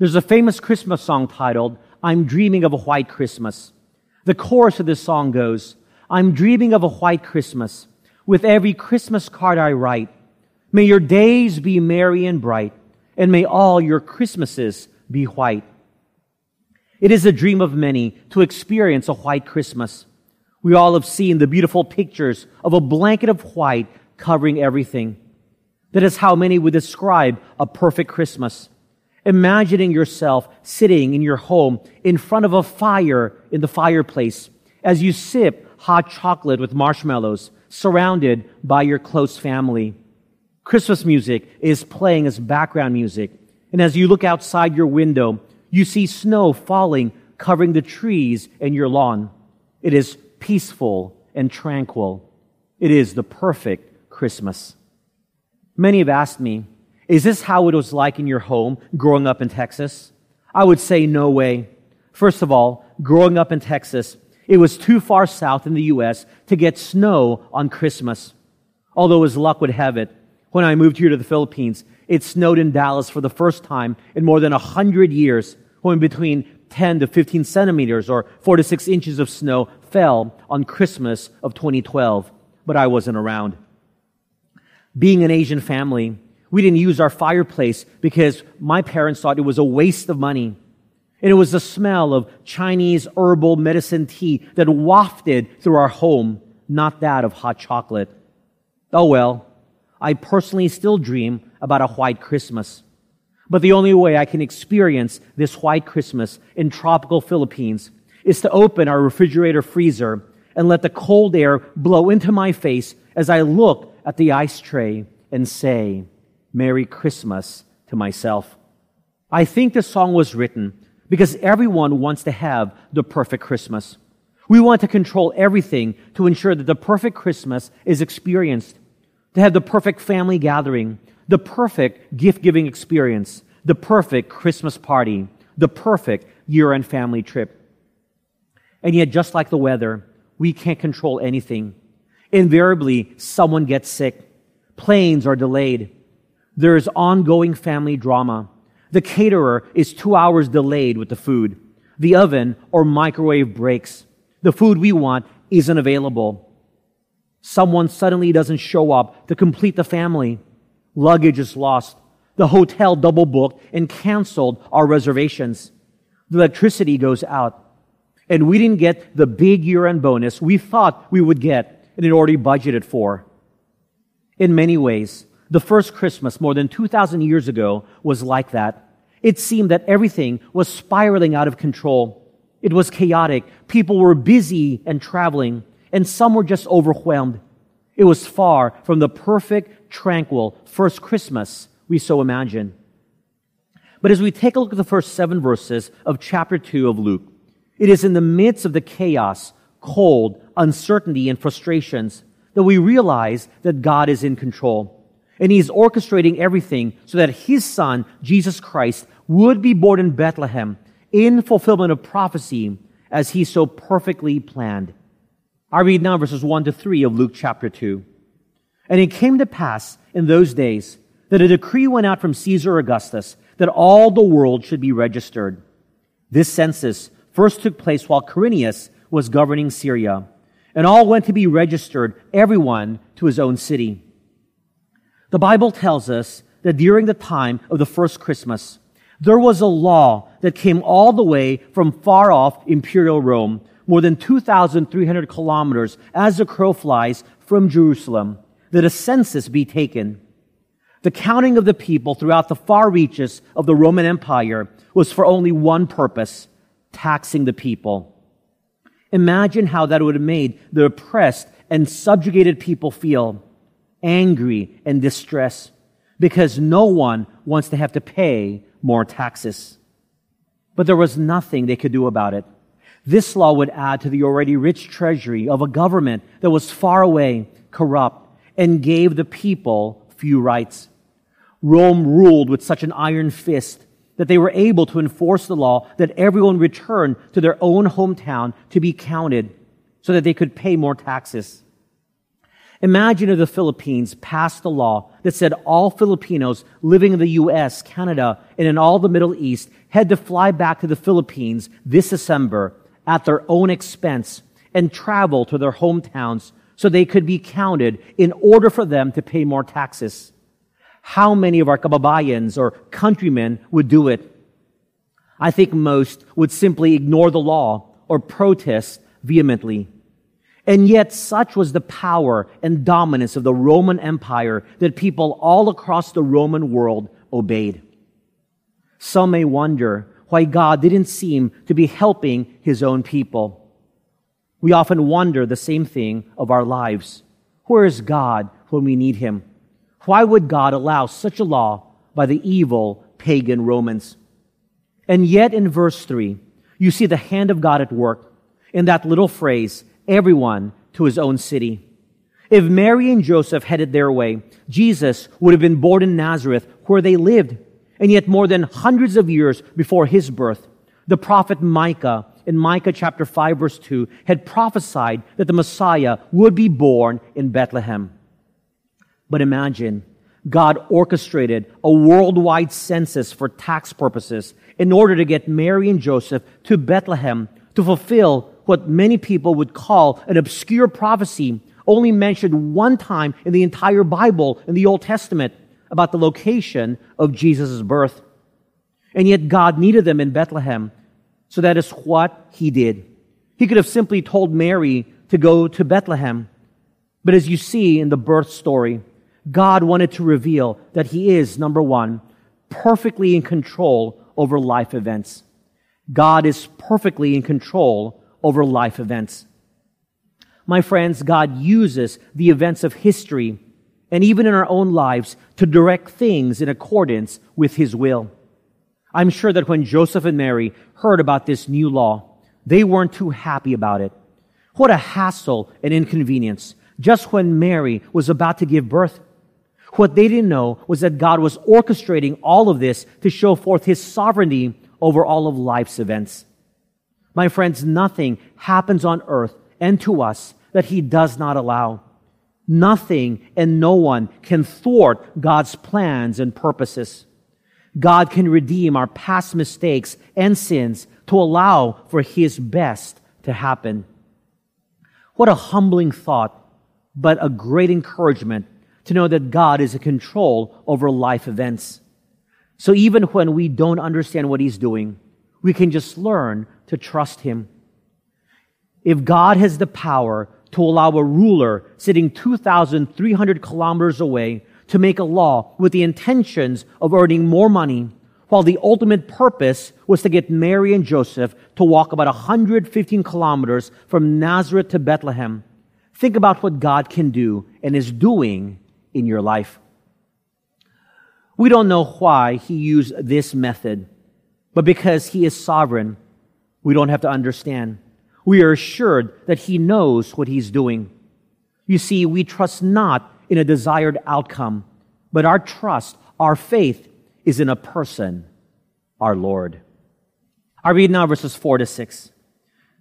There's a famous Christmas song titled, I'm Dreaming of a White Christmas. The chorus of this song goes, I'm dreaming of a white Christmas. With every Christmas card I write, may your days be merry and bright, and may all your Christmases be white. It is a dream of many to experience a white Christmas. We all have seen the beautiful pictures of a blanket of white covering everything. That is how many would describe a perfect Christmas. Imagining yourself sitting in your home in front of a fire in the fireplace as you sip hot chocolate with marshmallows surrounded by your close family. Christmas music is playing as background music. And as you look outside your window, you see snow falling, covering the trees and your lawn. It is peaceful and tranquil. It is the perfect Christmas. Many have asked me, is this how it was like in your home growing up in Texas? I would say no way. First of all, growing up in Texas, it was too far south in the U.S. to get snow on Christmas. Although as luck would have it, when I moved here to the Philippines, it snowed in Dallas for the first time in more than a hundred years, when between 10 to 15 centimeters or 4 to 6 inches of snow fell on Christmas of 2012, but I wasn't around. Being an Asian family, we didn't use our fireplace because my parents thought it was a waste of money. And it was the smell of Chinese herbal medicine tea that wafted through our home, not that of hot chocolate. Oh well, I personally still dream about a white Christmas. But the only way I can experience this white Christmas in tropical Philippines is to open our refrigerator freezer and let the cold air blow into my face as I look at the ice tray and say, Merry Christmas to myself. I think the song was written because everyone wants to have the perfect Christmas. We want to control everything to ensure that the perfect Christmas is experienced, to have the perfect family gathering, the perfect gift giving experience, the perfect Christmas party, the perfect year end family trip. And yet, just like the weather, we can't control anything. Invariably, someone gets sick. Planes are delayed. There is ongoing family drama. The caterer is two hours delayed with the food. The oven or microwave breaks. The food we want isn't available. Someone suddenly doesn't show up to complete the family. Luggage is lost. The hotel double booked and canceled our reservations. The electricity goes out. And we didn't get the big year end bonus we thought we would get and had already budgeted for. In many ways, the first Christmas more than 2,000 years ago was like that. It seemed that everything was spiraling out of control. It was chaotic. People were busy and traveling, and some were just overwhelmed. It was far from the perfect, tranquil first Christmas we so imagine. But as we take a look at the first seven verses of chapter 2 of Luke, it is in the midst of the chaos, cold, uncertainty, and frustrations that we realize that God is in control and he's orchestrating everything so that his son, Jesus Christ, would be born in Bethlehem in fulfillment of prophecy as he so perfectly planned. I read now verses 1 to 3 of Luke chapter 2. And it came to pass in those days that a decree went out from Caesar Augustus that all the world should be registered. This census first took place while Quirinius was governing Syria, and all went to be registered, everyone to his own city. The Bible tells us that during the time of the first Christmas, there was a law that came all the way from far off imperial Rome, more than 2,300 kilometers as the crow flies from Jerusalem, that a census be taken. The counting of the people throughout the far reaches of the Roman Empire was for only one purpose, taxing the people. Imagine how that would have made the oppressed and subjugated people feel angry, and distressed because no one wants to have to pay more taxes. But there was nothing they could do about it. This law would add to the already rich treasury of a government that was far away, corrupt, and gave the people few rights. Rome ruled with such an iron fist that they were able to enforce the law that everyone returned to their own hometown to be counted so that they could pay more taxes. Imagine if the Philippines passed a law that said all Filipinos living in the US, Canada, and in all the Middle East had to fly back to the Philippines this December at their own expense and travel to their hometowns so they could be counted in order for them to pay more taxes. How many of our kababayans or countrymen would do it? I think most would simply ignore the law or protest vehemently. And yet, such was the power and dominance of the Roman Empire that people all across the Roman world obeyed. Some may wonder why God didn't seem to be helping his own people. We often wonder the same thing of our lives. Where is God when we need him? Why would God allow such a law by the evil pagan Romans? And yet, in verse 3, you see the hand of God at work in that little phrase, everyone to his own city. If Mary and Joseph headed their way, Jesus would have been born in Nazareth where they lived. And yet more than hundreds of years before his birth, the prophet Micah in Micah chapter 5 verse 2 had prophesied that the Messiah would be born in Bethlehem. But imagine, God orchestrated a worldwide census for tax purposes in order to get Mary and Joseph to Bethlehem to fulfill what many people would call an obscure prophecy only mentioned one time in the entire Bible in the Old Testament about the location of Jesus' birth. And yet God needed them in Bethlehem. So that is what he did. He could have simply told Mary to go to Bethlehem. But as you see in the birth story, God wanted to reveal that he is, number one, perfectly in control over life events. God is perfectly in control over life events. My friends, God uses the events of history and even in our own lives to direct things in accordance with His will. I'm sure that when Joseph and Mary heard about this new law, they weren't too happy about it. What a hassle and inconvenience just when Mary was about to give birth. What they didn't know was that God was orchestrating all of this to show forth His sovereignty over all of life's events. My friends, nothing happens on earth and to us that He does not allow. Nothing and no one can thwart God's plans and purposes. God can redeem our past mistakes and sins to allow for His best to happen. What a humbling thought, but a great encouragement to know that God is in control over life events. So even when we don't understand what He's doing, we can just learn to trust Him. If God has the power to allow a ruler sitting 2,300 kilometers away to make a law with the intentions of earning more money, while the ultimate purpose was to get Mary and Joseph to walk about 115 kilometers from Nazareth to Bethlehem, think about what God can do and is doing in your life. We don't know why he used this method, but because he is sovereign, we don't have to understand. We are assured that he knows what he's doing. You see, we trust not in a desired outcome, but our trust, our faith is in a person, our Lord. I read now verses 4 to 6.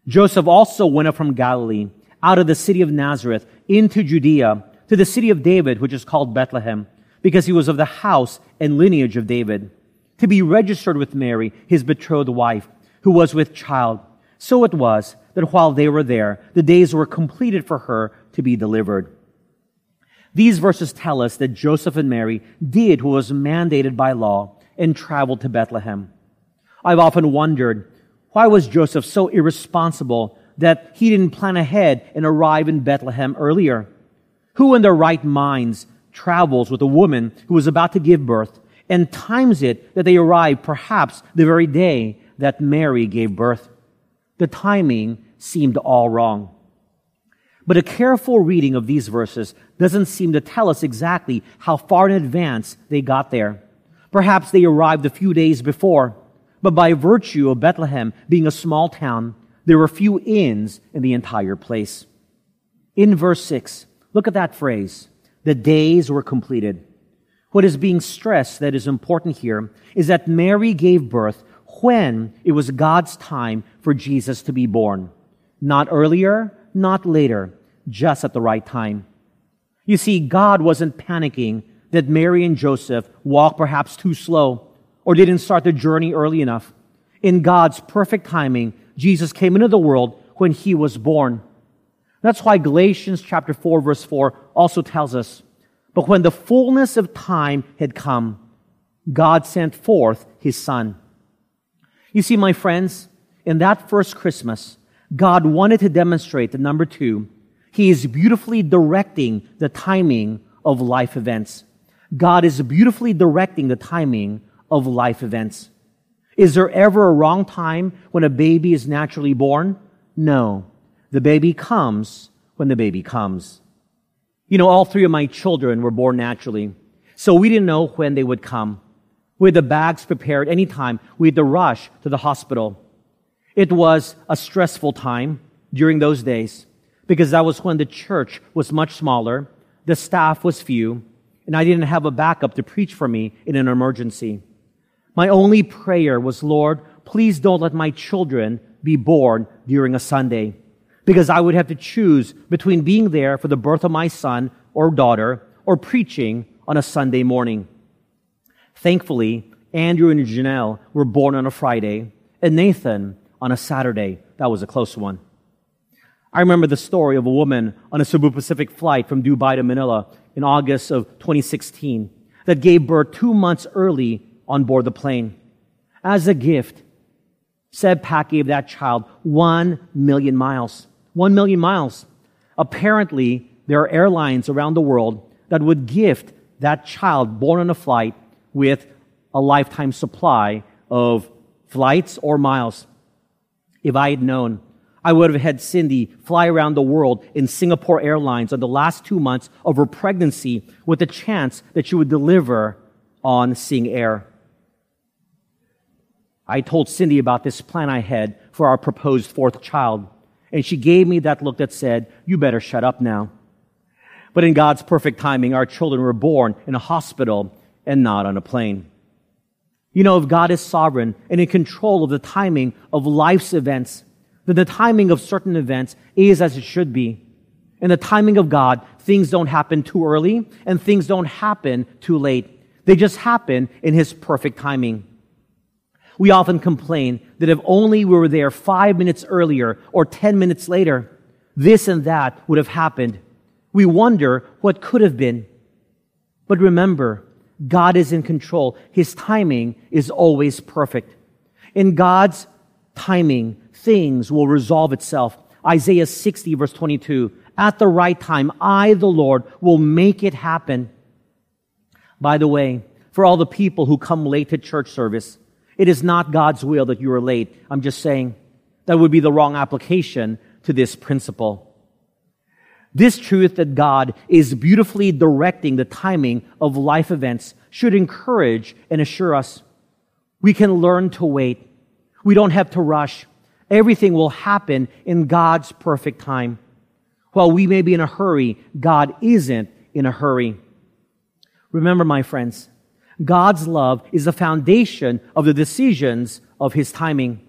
Joseph also went up from Galilee, out of the city of Nazareth, into Judea, to the city of David, which is called Bethlehem because he was of the house and lineage of David, to be registered with Mary, his betrothed wife, who was with child. So it was that while they were there, the days were completed for her to be delivered. These verses tell us that Joseph and Mary did what was mandated by law and traveled to Bethlehem. I've often wondered, why was Joseph so irresponsible that he didn't plan ahead and arrive in Bethlehem earlier? Who in their right minds travels with a woman who was about to give birth and times it that they arrive perhaps the very day that Mary gave birth. The timing seemed all wrong. But a careful reading of these verses doesn't seem to tell us exactly how far in advance they got there. Perhaps they arrived a few days before, but by virtue of Bethlehem being a small town, there were few inns in the entire place. In verse 6, look at that phrase the days were completed. What is being stressed that is important here is that Mary gave birth when it was God's time for Jesus to be born. Not earlier, not later, just at the right time. You see, God wasn't panicking that Mary and Joseph walked perhaps too slow or didn't start the journey early enough. In God's perfect timing, Jesus came into the world when he was born. That's why Galatians chapter 4 verse 4 also tells us, but when the fullness of time had come, God sent forth his son. You see, my friends, in that first Christmas, God wanted to demonstrate that number two, he is beautifully directing the timing of life events. God is beautifully directing the timing of life events. Is there ever a wrong time when a baby is naturally born? No. The baby comes when the baby comes. You know, all three of my children were born naturally, so we didn't know when they would come. We had the bags prepared anytime. We had to rush to the hospital. It was a stressful time during those days because that was when the church was much smaller, the staff was few, and I didn't have a backup to preach for me in an emergency. My only prayer was, Lord, please don't let my children be born during a Sunday because I would have to choose between being there for the birth of my son or daughter or preaching on a Sunday morning. Thankfully, Andrew and Janelle were born on a Friday and Nathan on a Saturday. That was a close one. I remember the story of a woman on a Cebu Pacific flight from Dubai to Manila in August of 2016 that gave birth two months early on board the plane. As a gift, CebPac gave that child one million miles. One million miles. Apparently, there are airlines around the world that would gift that child born on a flight with a lifetime supply of flights or miles. If I had known, I would have had Cindy fly around the world in Singapore Airlines on the last two months of her pregnancy with the chance that she would deliver on Sing Air. I told Cindy about this plan I had for our proposed fourth child, and she gave me that look that said, You better shut up now. But in God's perfect timing, our children were born in a hospital and not on a plane. You know, if God is sovereign and in control of the timing of life's events, then the timing of certain events is as it should be. In the timing of God, things don't happen too early and things don't happen too late. They just happen in His perfect timing. We often complain that if only we were there five minutes earlier or ten minutes later, this and that would have happened. We wonder what could have been. But remember, God is in control. His timing is always perfect. In God's timing, things will resolve itself. Isaiah 60 verse 22. At the right time, I, the Lord, will make it happen. By the way, for all the people who come late to church service, it is not God's will that you are late. I'm just saying that would be the wrong application to this principle. This truth that God is beautifully directing the timing of life events should encourage and assure us. We can learn to wait. We don't have to rush. Everything will happen in God's perfect time. While we may be in a hurry, God isn't in a hurry. Remember, my friends, God's love is the foundation of the decisions of His timing.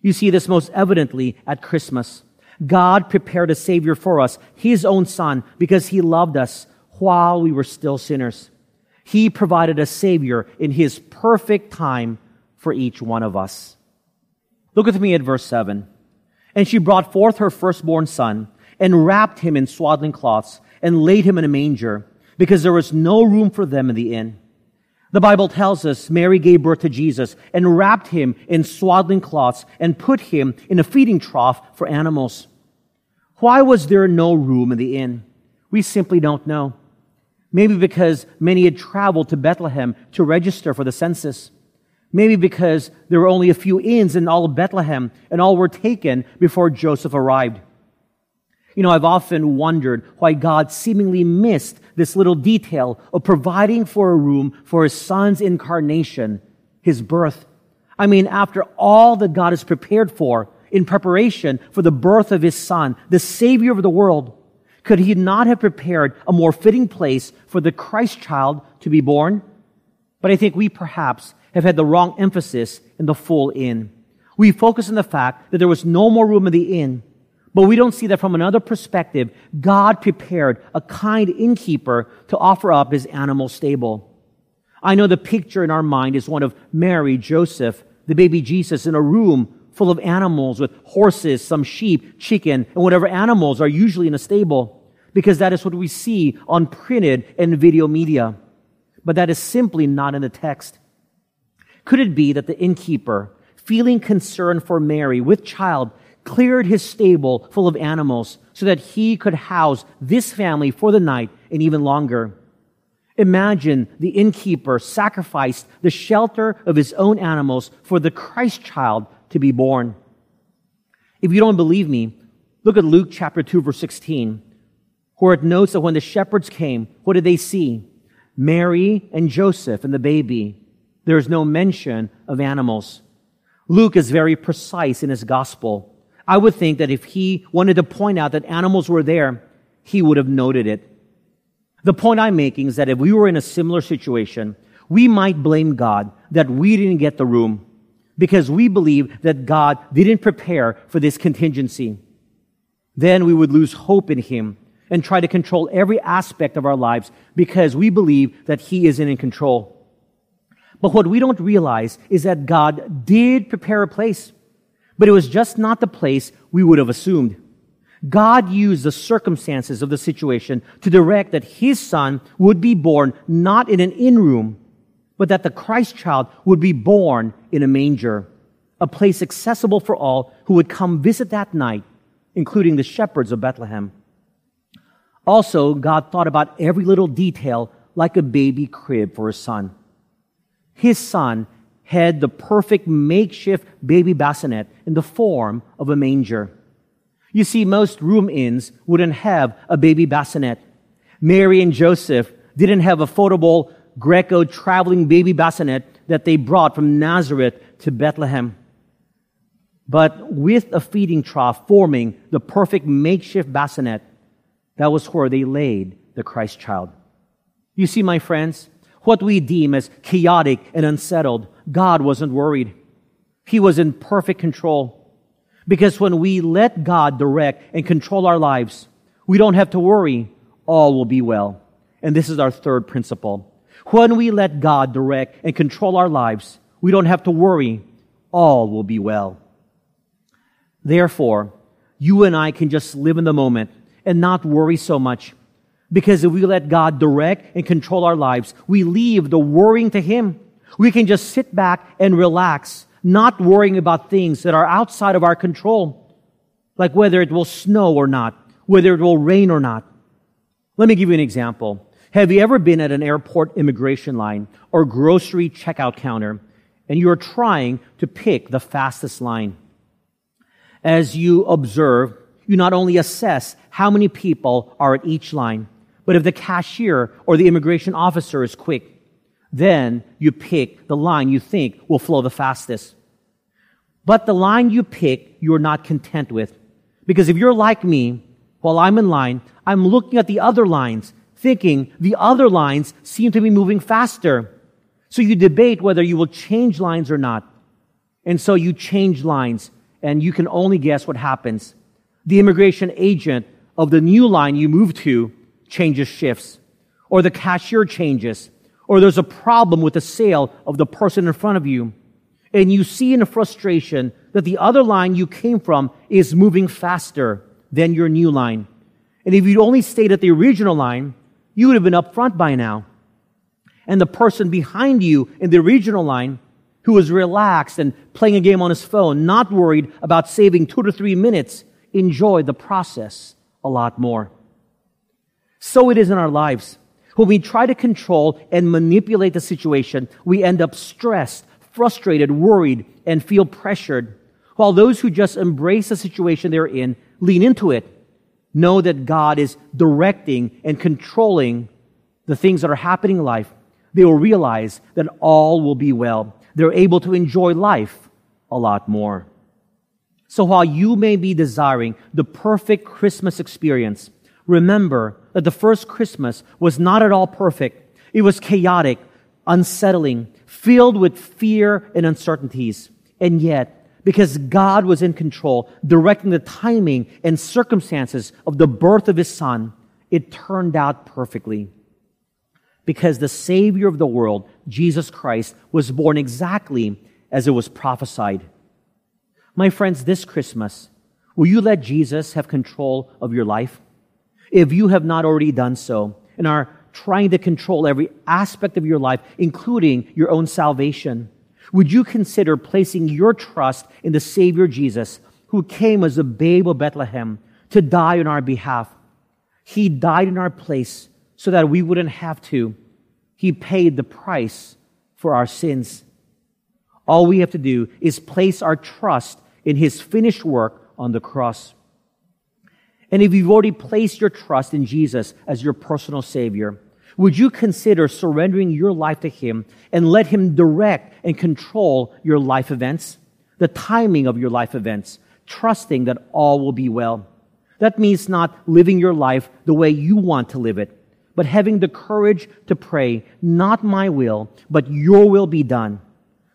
You see this most evidently at Christmas. God prepared a Savior for us, His own Son, because He loved us while we were still sinners. He provided a Savior in His perfect time for each one of us. Look with me at verse 7. And she brought forth her firstborn son and wrapped him in swaddling cloths and laid him in a manger because there was no room for them in the inn. The Bible tells us Mary gave birth to Jesus and wrapped him in swaddling cloths and put him in a feeding trough for animals. Why was there no room in the inn? We simply don't know. Maybe because many had traveled to Bethlehem to register for the census. Maybe because there were only a few inns in all of Bethlehem and all were taken before Joseph arrived. You know, I've often wondered why God seemingly missed this little detail of providing for a room for his son's incarnation, his birth. I mean, after all that God has prepared for in preparation for the birth of his son, the savior of the world, could he not have prepared a more fitting place for the Christ child to be born? But I think we perhaps have had the wrong emphasis in the full inn. We focus on the fact that there was no more room in the inn But we don't see that from another perspective. God prepared a kind innkeeper to offer up his animal stable. I know the picture in our mind is one of Mary, Joseph, the baby Jesus in a room full of animals with horses, some sheep, chicken, and whatever animals are usually in a stable, because that is what we see on printed and video media. But that is simply not in the text. Could it be that the innkeeper, feeling concern for Mary with child, cleared his stable full of animals so that he could house this family for the night and even longer? Imagine the innkeeper sacrificed the shelter of his own animals for the Christ child to be born. If you don't believe me, look at Luke chapter 2 verse 16, where it notes that when the shepherds came, what did they see? Mary and Joseph and the baby. There is no mention of animals. Luke is very precise in his gospel. I would think that if he wanted to point out that animals were there, he would have noted it. The point I'm making is that if we were in a similar situation, we might blame God that we didn't get the room because we believe that God didn't prepare for this contingency. Then we would lose hope in Him and try to control every aspect of our lives because we believe that He isn't in control. But what we don't realize is that God did prepare a place, but it was just not the place we would have assumed. God used the circumstances of the situation to direct that his son would be born not in an inn room, but that the Christ child would be born in a manger, a place accessible for all who would come visit that night, including the shepherds of Bethlehem. Also, God thought about every little detail like a baby crib for his son. His son had the perfect makeshift baby bassinet in the form of a manger. You see, most room inns wouldn't have a baby bassinet. Mary and Joseph didn't have a foldable Graco traveling baby bassinet that they brought from Nazareth to Bethlehem. But with a feeding trough forming the perfect makeshift bassinet, that was where they laid the Christ child. You see, my friends, what we deem as chaotic and unsettled, God wasn't worried. He was in perfect control. Because when we let God direct and control our lives, we don't have to worry. All will be well. And this is our third principle. When we let God direct and control our lives, we don't have to worry. All will be well. Therefore, you and I can just live in the moment and not worry so much. Because if we let God direct and control our lives, we leave the worrying to Him. We can just sit back and relax not worrying about things that are outside of our control, like whether it will snow or not, whether it will rain or not. Let me give you an example. Have you ever been at an airport immigration line or grocery checkout counter and you are trying to pick the fastest line? As you observe, you not only assess how many people are at each line, but if the cashier or the immigration officer is quick, then you pick the line you think will flow the fastest. But the line you pick, you're not content with. Because if you're like me, while I'm in line, I'm looking at the other lines, thinking the other lines seem to be moving faster. So you debate whether you will change lines or not. And so you change lines, and you can only guess what happens. The immigration agent of the new line you move to changes shifts, or the cashier changes, or there's a problem with the sale of the person in front of you, and you see in frustration that the other line you came from is moving faster than your new line. And if you'd only stayed at the original line, you would have been up front by now. And the person behind you in the original line, who was relaxed and playing a game on his phone, not worried about saving two to three minutes, enjoyed the process a lot more. So it is in our lives. When we try to control and manipulate the situation, we end up stressed, frustrated, worried, and feel pressured. While those who just embrace the situation they're in, lean into it, know that God is directing and controlling the things that are happening in life, they will realize that all will be well. They're able to enjoy life a lot more. So while you may be desiring the perfect Christmas experience, remember that the first Christmas was not at all perfect. It was chaotic, unsettling, filled with fear and uncertainties. And yet, because God was in control, directing the timing and circumstances of the birth of his son, it turned out perfectly. Because the Savior of the world, Jesus Christ, was born exactly as it was prophesied. My friends, this Christmas, will you let Jesus have control of your life? If you have not already done so and are trying to control every aspect of your life, including your own salvation, would you consider placing your trust in the Savior Jesus, who came as a babe of Bethlehem to die on our behalf? He died in our place so that we wouldn't have to. He paid the price for our sins. All we have to do is place our trust in His finished work on the cross. And if you've already placed your trust in Jesus as your personal Savior, would you consider surrendering your life to Him and let Him direct and control your life events, the timing of your life events, trusting that all will be well? That means not living your life the way you want to live it, but having the courage to pray, not my will, but your will be done,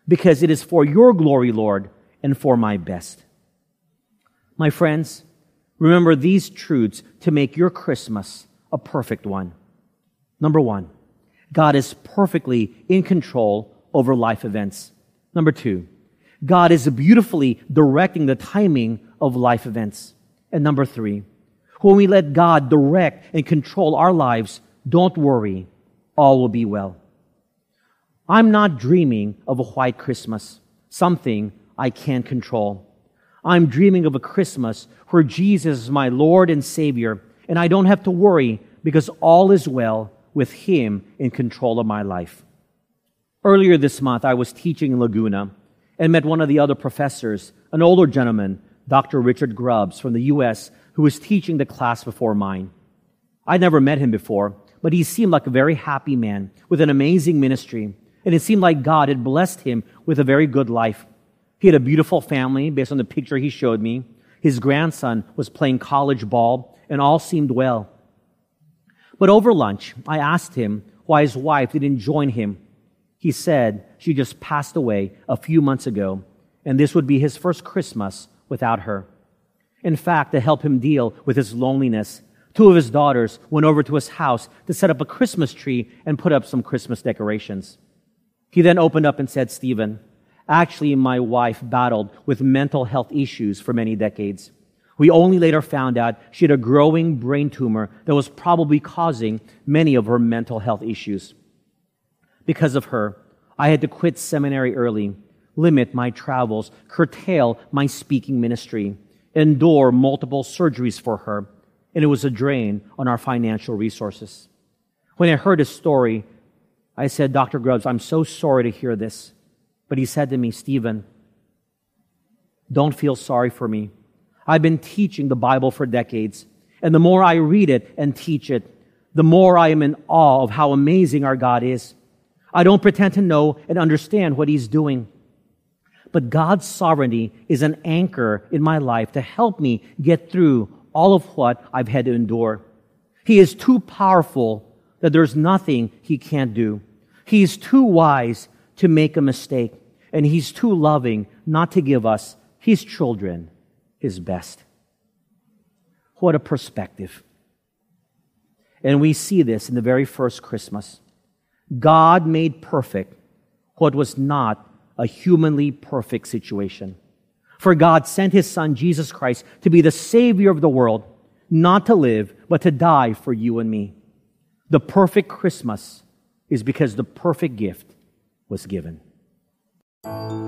because it is for your glory, Lord, and for my best. My friends, remember these truths to make your Christmas a perfect one. Number one, God is perfectly in control over life events. Number two, God is beautifully directing the timing of life events. And number three, when we let God direct and control our lives, don't worry, all will be well. I'm not dreaming of a white Christmas, something I can't control. I'm dreaming of a Christmas where Jesus is my Lord and Savior, and I don't have to worry because all is well with Him in control of my life. Earlier this month, I was teaching in Laguna and met one of the other professors, an older gentleman, Dr. Richard Grubbs from the U.S., who was teaching the class before mine. I'd never met him before, but he seemed like a very happy man with an amazing ministry, and it seemed like God had blessed him with a very good life. He had a beautiful family based on the picture he showed me. His grandson was playing college ball, and all seemed well. But over lunch, I asked him why his wife didn't join him. He said she just passed away a few months ago, and this would be his first Christmas without her. In fact, to help him deal with his loneliness, two of his daughters went over to his house to set up a Christmas tree and put up some Christmas decorations. He then opened up and said, Stephen, actually, my wife battled with mental health issues for many decades. We only later found out she had a growing brain tumor that was probably causing many of her mental health issues. Because of her, I had to quit seminary early, limit my travels, curtail my speaking ministry, endure multiple surgeries for her, and it was a drain on our financial resources. When I heard his story, I said, Dr. Grubbs, I'm so sorry to hear this. But he said to me, Stephen, don't feel sorry for me. I've been teaching the Bible for decades, and the more I read it and teach it, the more I am in awe of how amazing our God is. I don't pretend to know and understand what He's doing. But God's sovereignty is an anchor in my life to help me get through all of what I've had to endure. He is too powerful that there's nothing He can't do. He's too wise to make a mistake, and He's too loving not to give us, His children, his best. What a perspective. And we see this in the very first Christmas. God made perfect what was not a humanly perfect situation. For God sent his son, Jesus Christ, to be the Savior of the world, not to live, but to die for you and me. The perfect Christmas is because the perfect gift was given. Thank you.